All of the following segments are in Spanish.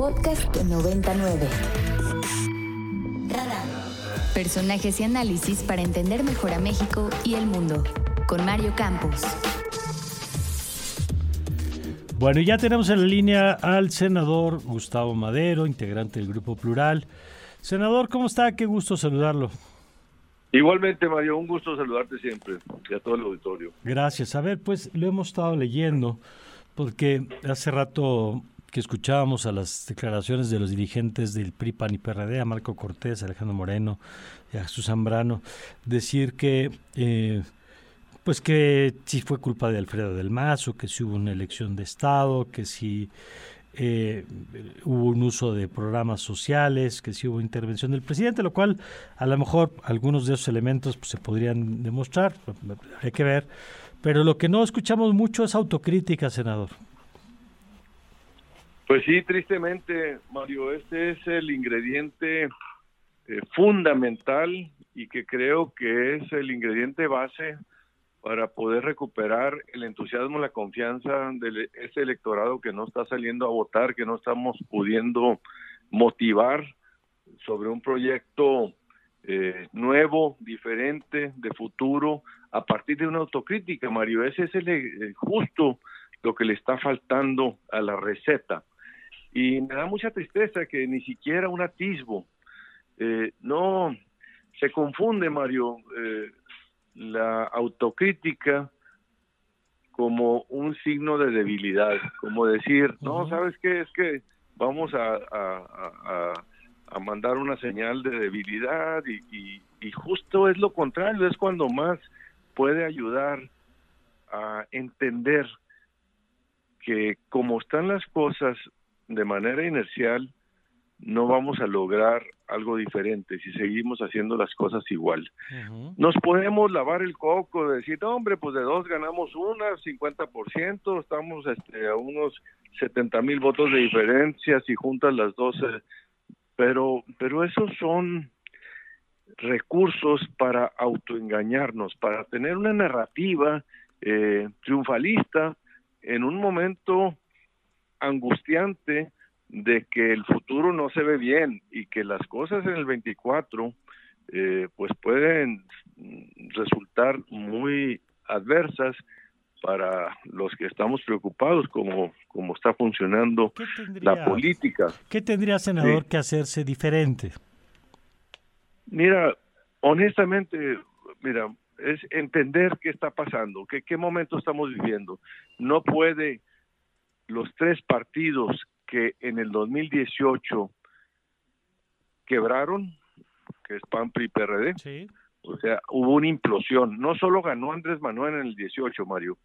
Podcast 99. Personajes y análisis para entender mejor a México y el mundo. Con Mario Campos. Bueno, ya tenemos en la línea al senador Gustavo Madero, integrante del Grupo Plural. Senador, ¿cómo está? Qué gusto saludarlo. Igualmente, Mario, un gusto saludarte siempre y a todo el auditorio. Gracias. A ver, pues lo hemos estado leyendo porque hace rato que escuchábamos a las declaraciones de los dirigentes del PRI, PAN y PRD, a Marco Cortés, a Alejandro Moreno y a Jesús Zambrano, decir que eh, pues que si fue culpa de Alfredo del Mazo, que si hubo una elección de Estado, que si eh, hubo un uso de programas sociales, que si hubo intervención del presidente, lo cual a lo mejor algunos de esos elementos pues, se podrían demostrar, hay que ver, pero lo que no escuchamos mucho es autocrítica, senador. Pues sí, tristemente, Mario, este es el ingrediente eh, fundamental y que creo que es el ingrediente base para poder recuperar el entusiasmo, la confianza de ese electorado que no está saliendo a votar, que no estamos pudiendo motivar sobre un proyecto eh, nuevo, diferente, de futuro, a partir de una autocrítica, Mario. Ese es el, justo lo que le está faltando a la receta. Y me da mucha tristeza que ni siquiera un atisbo, eh, no, se confunde, Mario, eh, la autocrítica como un signo de debilidad, como decir, no, ¿sabes qué? Es que vamos a, a, mandar una señal de debilidad y, y, justo es lo contrario, es cuando más puede ayudar a entender que como están las cosas de manera inercial, no vamos a lograr algo diferente si seguimos haciendo las cosas igual. Nos podemos lavar el coco, de decir, hombre, pues de dos ganamos una, 50%, estamos este, a unos 70 mil votos de diferencia si juntas las dos, pero, pero esos son recursos para autoengañarnos, para tener una narrativa eh, triunfalista en un momento angustiante de que el futuro no se ve bien y que las cosas en el 24 eh, pues pueden resultar muy adversas para los que estamos preocupados como, como está funcionando la política. ¿Qué tendría, senador, que hacerse diferente? Mira, honestamente, mira, es entender qué está pasando, qué, qué momento estamos viviendo. No puede los tres partidos que en el 2018 quebraron, que es PAN, PRI, PRD. O sea, hubo una implosión. No solo ganó Andrés Manuel en el 18, Mario.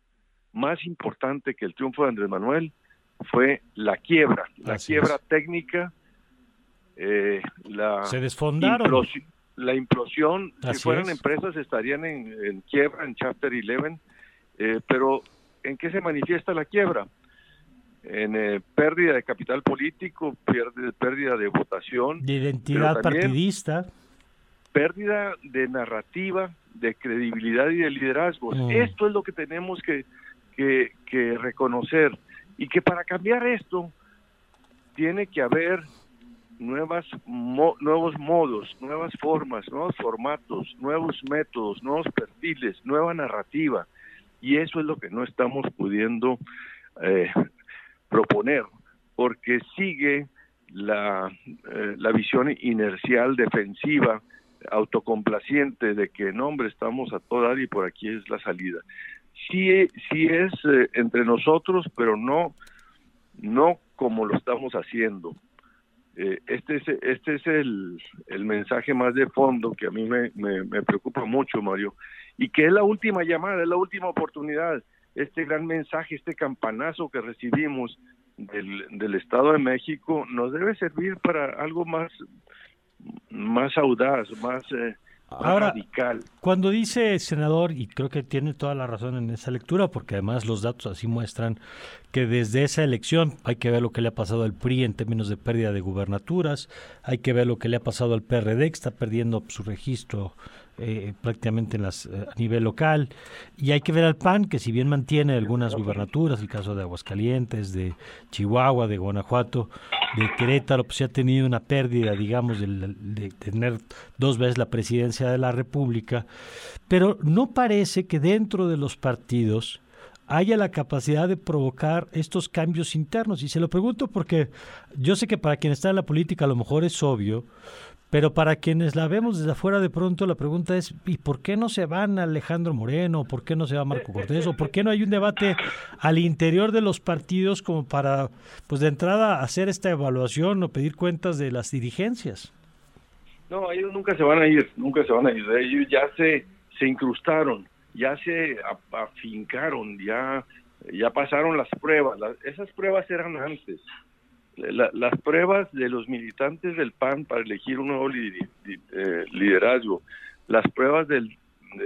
Más importante que el triunfo de Andrés Manuel fue la quiebra, la quiebra técnica, eh, la se desfondaron. la implosión. si fueran empresas estarían en, quiebra, en Chapter 11. Eh, pero ¿en qué se manifiesta la quiebra? En eh, pérdida de capital político, pérdida, pérdida de votación. De identidad partidista. Pérdida de narrativa, de credibilidad y de liderazgo. Mm. Esto es lo que tenemos que, que, reconocer. Y que para cambiar esto tiene que haber nuevas nuevos modos, nuevas formas, nuevos formatos, nuevos métodos, nuevos perfiles, nueva narrativa. Y eso es lo que no estamos pudiendo eh, proponer, porque sigue la, eh, la visión inercial, defensiva, autocomplaciente de que no, hombre, estamos a toda y por aquí es la salida. Sí, sí es eh, entre nosotros, pero no, no como lo estamos haciendo. Eh, este es, este es el, el, mensaje más de fondo que a mí me, me, me preocupa mucho, Mario, y que es la última llamada, es la última oportunidad este gran mensaje, este campanazo que recibimos del, del Estado de México nos debe servir para algo más, más audaz, más, eh, radical. Cuando dice senador, y creo que tiene toda la razón en esa lectura, porque además los datos así muestran que desde esa elección hay que ver lo que le ha pasado al PRI en términos de pérdida de gubernaturas, hay que ver lo que le ha pasado al PRD, que está perdiendo su registro eh, prácticamente en las, eh, a nivel local. Y hay que ver al PAN, que si bien mantiene algunas gubernaturas, el caso de Aguascalientes, de Chihuahua, de Guanajuato, de Querétaro pues ha tenido una pérdida, digamos, de, de, tener dos veces la presidencia de la República, pero no parece que dentro de los partidos haya la capacidad de provocar estos cambios internos. Y se lo pregunto porque yo sé que para quien está en la política a lo mejor es obvio, pero para quienes la vemos desde afuera de pronto la pregunta es ¿y por qué no se van Alejandro Moreno? ¿Por qué no se va Marco Cortés? ¿O por qué no hay un debate al interior de los partidos como para, pues de entrada, hacer esta evaluación o pedir cuentas de las dirigencias? No, ellos nunca se van a ir, nunca se van a ir. Ellos ya se, se incrustaron, ya se afincaron, ya, ya pasaron las pruebas. esas pruebas eran antes las pruebas de los militantes del PAN para elegir un nuevo eh, liderazgo, las pruebas de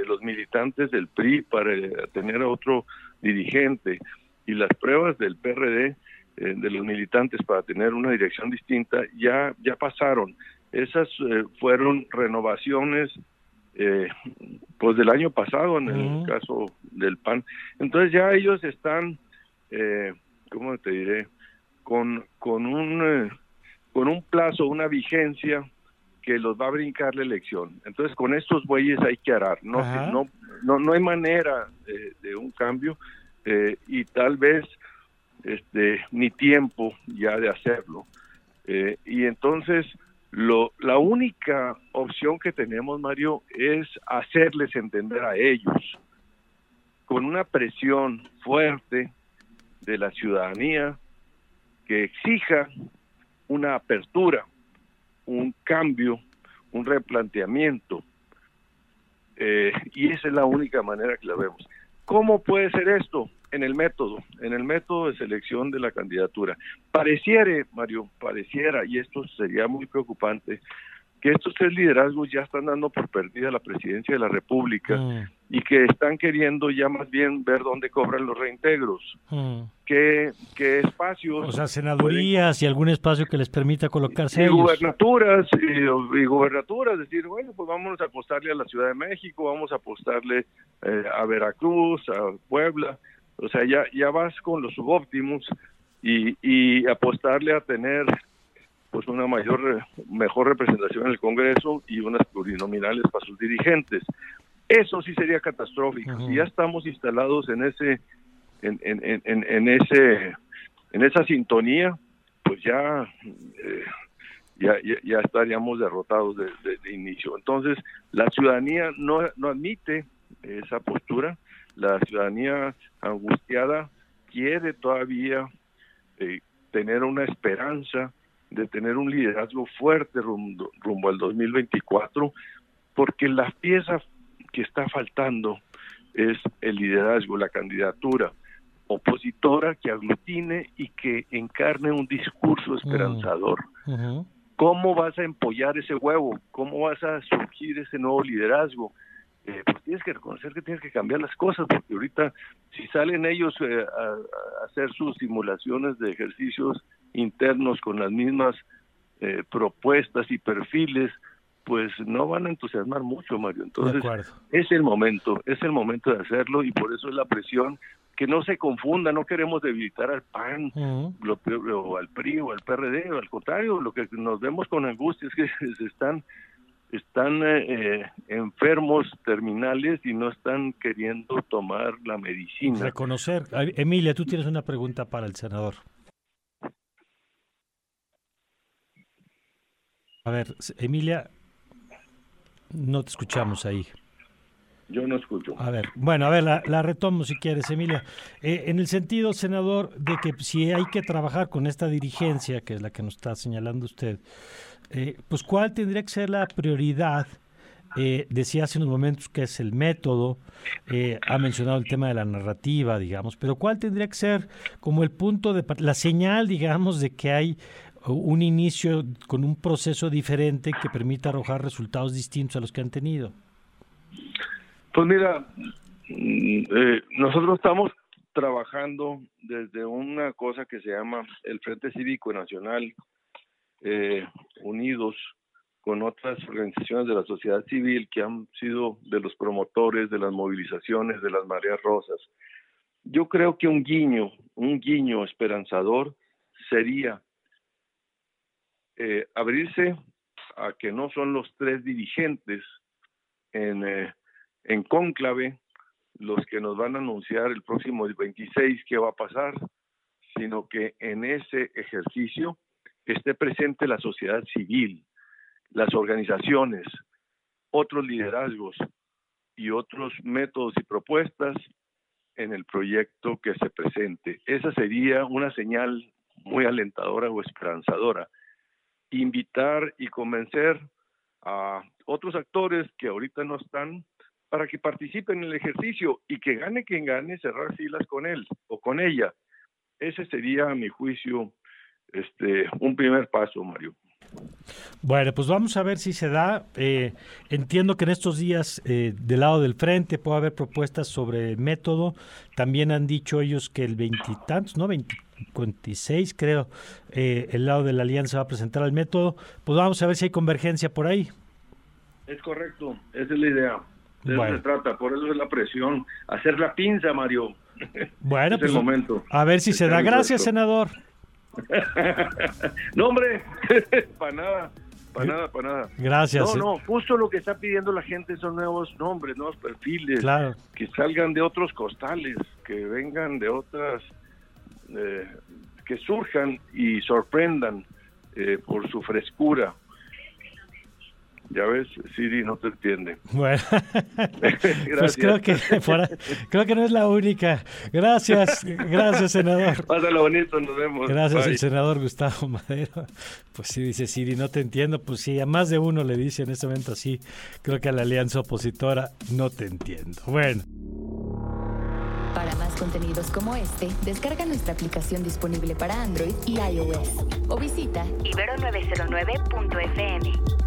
los militantes del PRI para eh, tener otro dirigente y las pruebas del PRD eh, de los militantes para tener una dirección distinta ya ya pasaron. Esas fueron renovaciones pues del año pasado en el caso del PAN. Entonces ya ellos están, ¿cómo te diré? con, con, un, eh, con un plazo, una vigencia que los va a brincar la elección. Entonces, con estos bueyes hay que arar. No, no, no, no hay manera de, un cambio eh, y tal vez este, ni tiempo ya de hacerlo. Eh, y entonces, lo, la única opción que tenemos, Mario, es hacerles entender a ellos con una presión fuerte de la ciudadanía, que exija una apertura, un cambio, un replanteamiento. Eh, y esa es la única manera que la vemos. ¿Cómo puede ser esto? En el método, en el método de selección de la candidatura. Pareciere, Mario, pareciera, y esto sería muy preocupante, que estos tres liderazgos ya están dando por perdida la presidencia de la República mm. y que están queriendo ya más bien ver dónde cobran los reintegros, mm. qué, qué, espacios... O sea, senadurías y algún espacio que les permita colocarse y gubernaturas, y, gubernaturas, decir, bueno, pues vamos a apostarle a la Ciudad de México, vamos a apostarle eh, a Veracruz, a Puebla, o sea, ya, ya vas con los subóptimos y, y apostarle a tener pues una mayor mejor representación en el Congreso y unas plurinominales para sus dirigentes. Eso sí sería catastrófico. Si ya estamos instalados en ese en, en, en, en ese en esa sintonía, pues ya eh, ya, ya, estaríamos derrotados de, de, inicio. Entonces, la ciudadanía no, no admite esa postura, la ciudadanía angustiada quiere todavía eh, tener una esperanza de tener un liderazgo fuerte rumbo, rumbo al 2024, porque la pieza que está faltando es el liderazgo, la candidatura opositora que aglutine y que encarne un discurso esperanzador. Mm, ¿Cómo vas a empollar ese huevo? ¿Cómo vas a surgir ese nuevo liderazgo? Eh, pues tienes que reconocer que tienes que cambiar las cosas, porque ahorita si salen ellos eh, a, hacer sus simulaciones de ejercicios internos con las mismas eh, propuestas y perfiles, pues no van a entusiasmar mucho, Mario. Entonces, es el momento, es el momento de hacerlo y por eso es la presión que no se confunda, no queremos debilitar al PAN, o al PRI o al PRD, o al contrario, lo que nos vemos con angustia es que se están están eh, enfermos terminales y no están queriendo tomar la medicina. Reconocer. Emilia, tú tienes una pregunta para el senador. A ver, Emilia, no te escuchamos ahí. Yo no escucho. A ver, bueno, a ver, la, retomo si quieres, Emilia. Eh, en el sentido, senador, de que si hay que trabajar con esta dirigencia, que es la que nos está señalando usted, eh, pues cuál tendría que ser la prioridad. Eh, decía hace unos momentos que es el método, ha mencionado el tema de la narrativa, digamos, pero cuál tendría que ser como el punto de la señal, digamos, de que hay un inicio con un proceso diferente que permita arrojar resultados distintos a los que han tenido? Pues mira, mm, eh, nosotros estamos trabajando desde una cosa que se llama el Frente Cívico Nacional, eh, unidos con otras organizaciones de la sociedad civil que han sido de los promotores de las movilizaciones de las mareas rosas. Yo creo que un guiño, un guiño esperanzador sería eh, abrirse a que no son los tres dirigentes en, eh, en cónclave los que nos van a anunciar el próximo 26 qué va a pasar, sino que en ese ejercicio esté presente la sociedad civil, las organizaciones, otros liderazgos y otros métodos y propuestas en el proyecto que se presente. Esa sería una señal muy alentadora o esperanzadora. Invitar y convencer a otros actores que ahorita no están para que participen en el ejercicio y que gane quien gane, cerrar filas con él o con ella. Ese sería, a mi juicio, este, un primer paso, Mario. Bueno, pues vamos a ver si se da. Eh, entiendo que en estos días eh, del lado del frente puede haber propuestas sobre método. También han dicho ellos que el veintitantos, ¿no? 26 creo, eh, el lado de la alianza va a presentar el método. Pues vamos a ver si hay convergencia por ahí. Es correcto, esa es la idea. De eso se trata, por eso es la presión. Hacer la pinza, Mario. Bueno, pues momento. a ver si se da. Gracias, senador. no, hombre, para nada, para nada, para nada. Gracias. No, no, justo lo que está pidiendo la gente son nuevos nombres, nuevos perfiles, claro. que salgan de otros costales, que vengan de otras, eh, que surjan y sorprendan eh, por su frescura. Ya ves, Siri no te entiende. Bueno, pues creo que, creo que no es la única. Gracias, gracias, senador. Pásalo bonito, nos vemos. Gracias, el senador Gustavo Madero. Pues sí, dice Siri, no te entiendo. Pues sí, a más de uno le dice en este momento así. Creo que a la alianza opositora no te entiendo. Bueno. Para más contenidos como este, descarga nuestra aplicación disponible para Android y iOS o visita ibero909.fm.